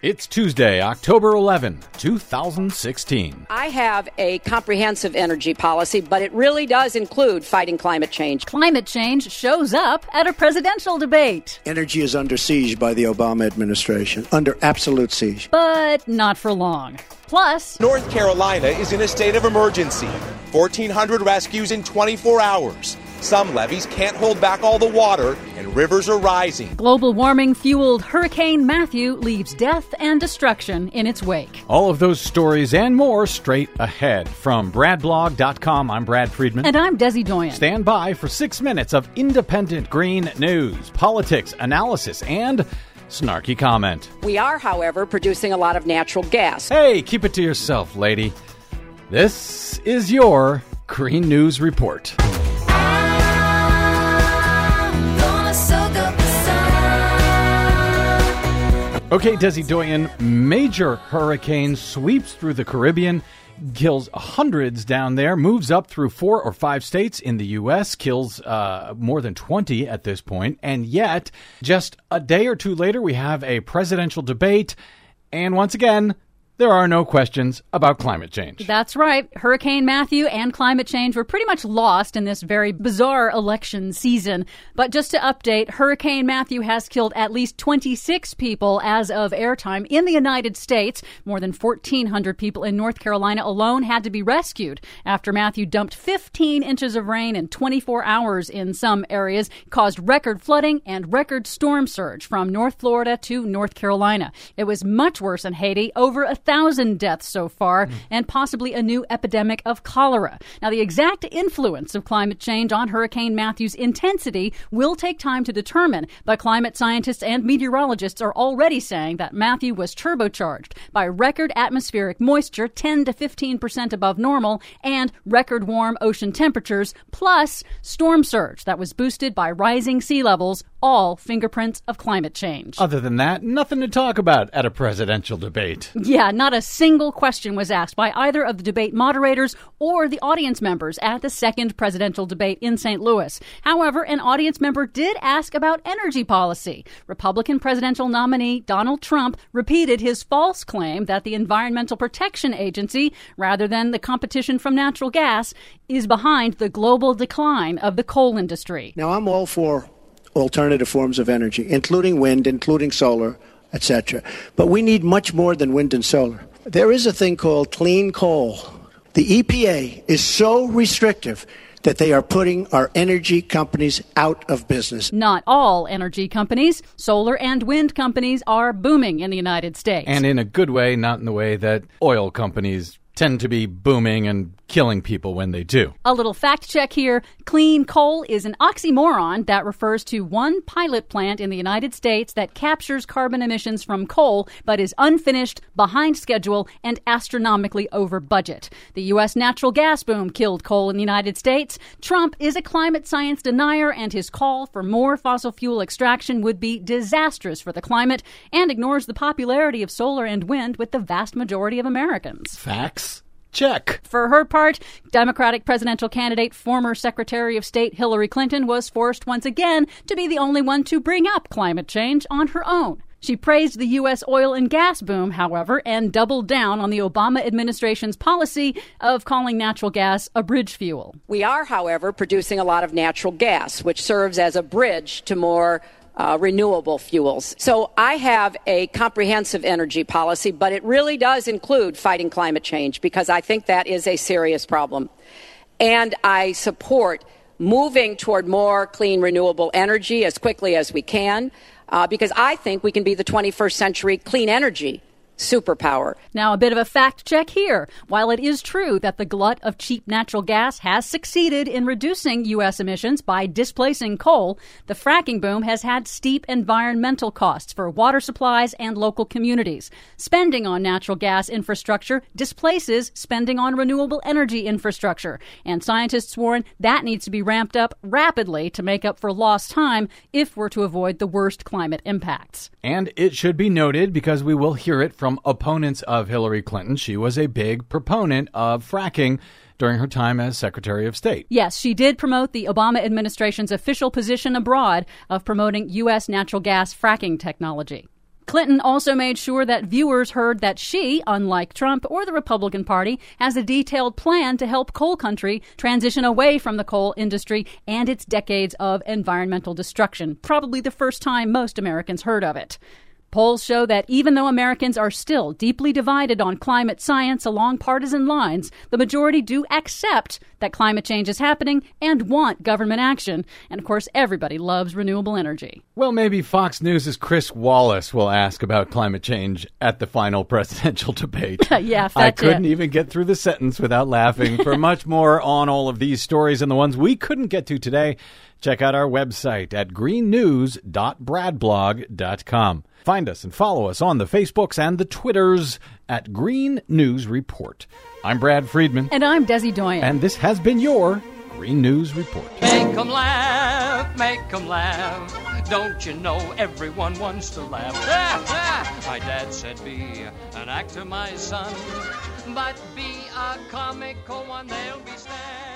It's Tuesday, October 11, 2016. I have a comprehensive energy policy, but it really does include fighting climate change. Climate change shows up at a presidential debate. Energy is under siege by the Obama administration, under absolute siege. But not for long. Plus, North Carolina is in a state of emergency. 1,400 rescues in 24 hours. Some levees can't hold back all the water, and rivers are rising. global warming fueled Hurricane Matthew leaves death and destruction in its wake. All of those stories and more straight ahead. From BradBlog.com, I'm Brad Friedman. And I'm Desi Doyen. Stand by for six minutes of independent green news, politics, analysis, and snarky comment. We are, however, producing a lot of natural gas. Hey, keep it to yourself, lady. This is your Green News Report. Okay, Desi Doyen, major hurricane sweeps through the Caribbean, kills hundreds down there, moves up through four or five states in the U.S., kills uh, more than 20 at this point, and yet, just a day or two later, we have a presidential debate, and once again, there are no questions about climate change. That's right. Hurricane Matthew and climate change were pretty much lost in this very bizarre election season. But just to update, Hurricane Matthew has killed at least 26 people as of airtime in the United States. More than 1,400 people in North Carolina alone had to be rescued after Matthew dumped 15 inches of rain in 24 hours in some areas, caused record flooding and record storm surge from North Florida to North Carolina. It was much worse in Haiti, over a thousand deaths so far, hmm. and possibly a new epidemic of cholera. Now, the exact influence of climate change on Hurricane Matthew's intensity will take time to determine, but climate scientists and meteorologists are already saying that Matthew was turbocharged by record atmospheric moisture, 10 to 15 percent above normal, and record warm ocean temperatures, plus storm surge that was boosted by rising sea levels, all fingerprints of climate change. Other than that, nothing to talk about at a presidential debate. Yeah, not a single question was asked by either of the debate moderators or the audience members at the second presidential debate in St. Louis. However, an audience member did ask about energy policy. Republican presidential nominee Donald Trump repeated his false claim that the Environmental Protection Agency, rather than the competition from natural gas, is behind the global decline of the coal industry. Now, I'm all for alternative forms of energy, including wind, including solar, etc. But we need much more than wind and solar. There is a thing called clean coal. The EPA is so restrictive that they are putting our energy companies out of business. Not all energy companies, solar and wind companies are booming in the United States. And in a good way, not in the way that oil companies tend to be booming and killing people when they do. A little fact check here. Clean coal is an oxymoron that refers to one pilot plant in the United States that captures carbon emissions from coal but is unfinished, behind schedule, and astronomically over budget. The U.S. natural gas boom killed coal in the United States. Trump is a climate science denier, and his call for more fossil fuel extraction would be disastrous for the climate and ignores the popularity of solar and wind with the vast majority of Americans. Facts? Check. For her part, Democratic presidential candidate, former Secretary of State Hillary Clinton was forced once again to be the only one to bring up climate change on her own. She praised the U.S. oil and gas boom, however, and doubled down on the Obama administration's policy of calling natural gas a bridge fuel. We are, however, producing a lot of natural gas, which serves as a bridge to more uh, renewable fuels. So I have a comprehensive energy policy, but it really does include fighting climate change because I think that is a serious problem. And I support moving toward more clean, renewable energy as quickly as we can uh, because I think we can be the 21st century clean energy superpower. Now, a bit of a fact check here. While it is true that the glut of cheap natural gas has succeeded in reducing U.S. emissions by displacing coal, the fracking boom has had steep environmental costs for water supplies and local communities. Spending on natural gas infrastructure displaces spending on renewable energy infrastructure, and scientists warn that needs to be ramped up rapidly to make up for lost time if we're to avoid the worst climate impacts. And it should be noted because we will hear it from opponents of Hillary Clinton. She was a big proponent of fracking during her time as Secretary of State. Yes, she did promote the Obama administration's official position abroad of promoting U.S. natural gas fracking technology. Clinton also made sure that viewers heard that she, unlike Trump or the Republican Party, has a detailed plan to help coal country transition away from the coal industry and its decades of environmental destruction. Probably the first time most Americans heard of it. Polls show that even though Americans are still deeply divided on climate science along partisan lines, the majority do accept that climate change is happening and want government action. And of course, everybody loves renewable energy. Well, maybe Fox News' Chris Wallace will ask about climate change at the final presidential debate. yeah, I couldn't it. even get through the sentence without laughing. For much more on all of these stories and the ones we couldn't get to today, check out our website at greennews.bradblog.com. Find us and follow us on the Facebooks and the Twitters at Green News Report. I'm Brad Friedman. And I'm Desi Doyen. And this has been your Green News Report. Make 'em laugh, make 'em laugh. Don't you know everyone wants to laugh? my dad said, be an actor, my son. But be a comical one, they'll be stand.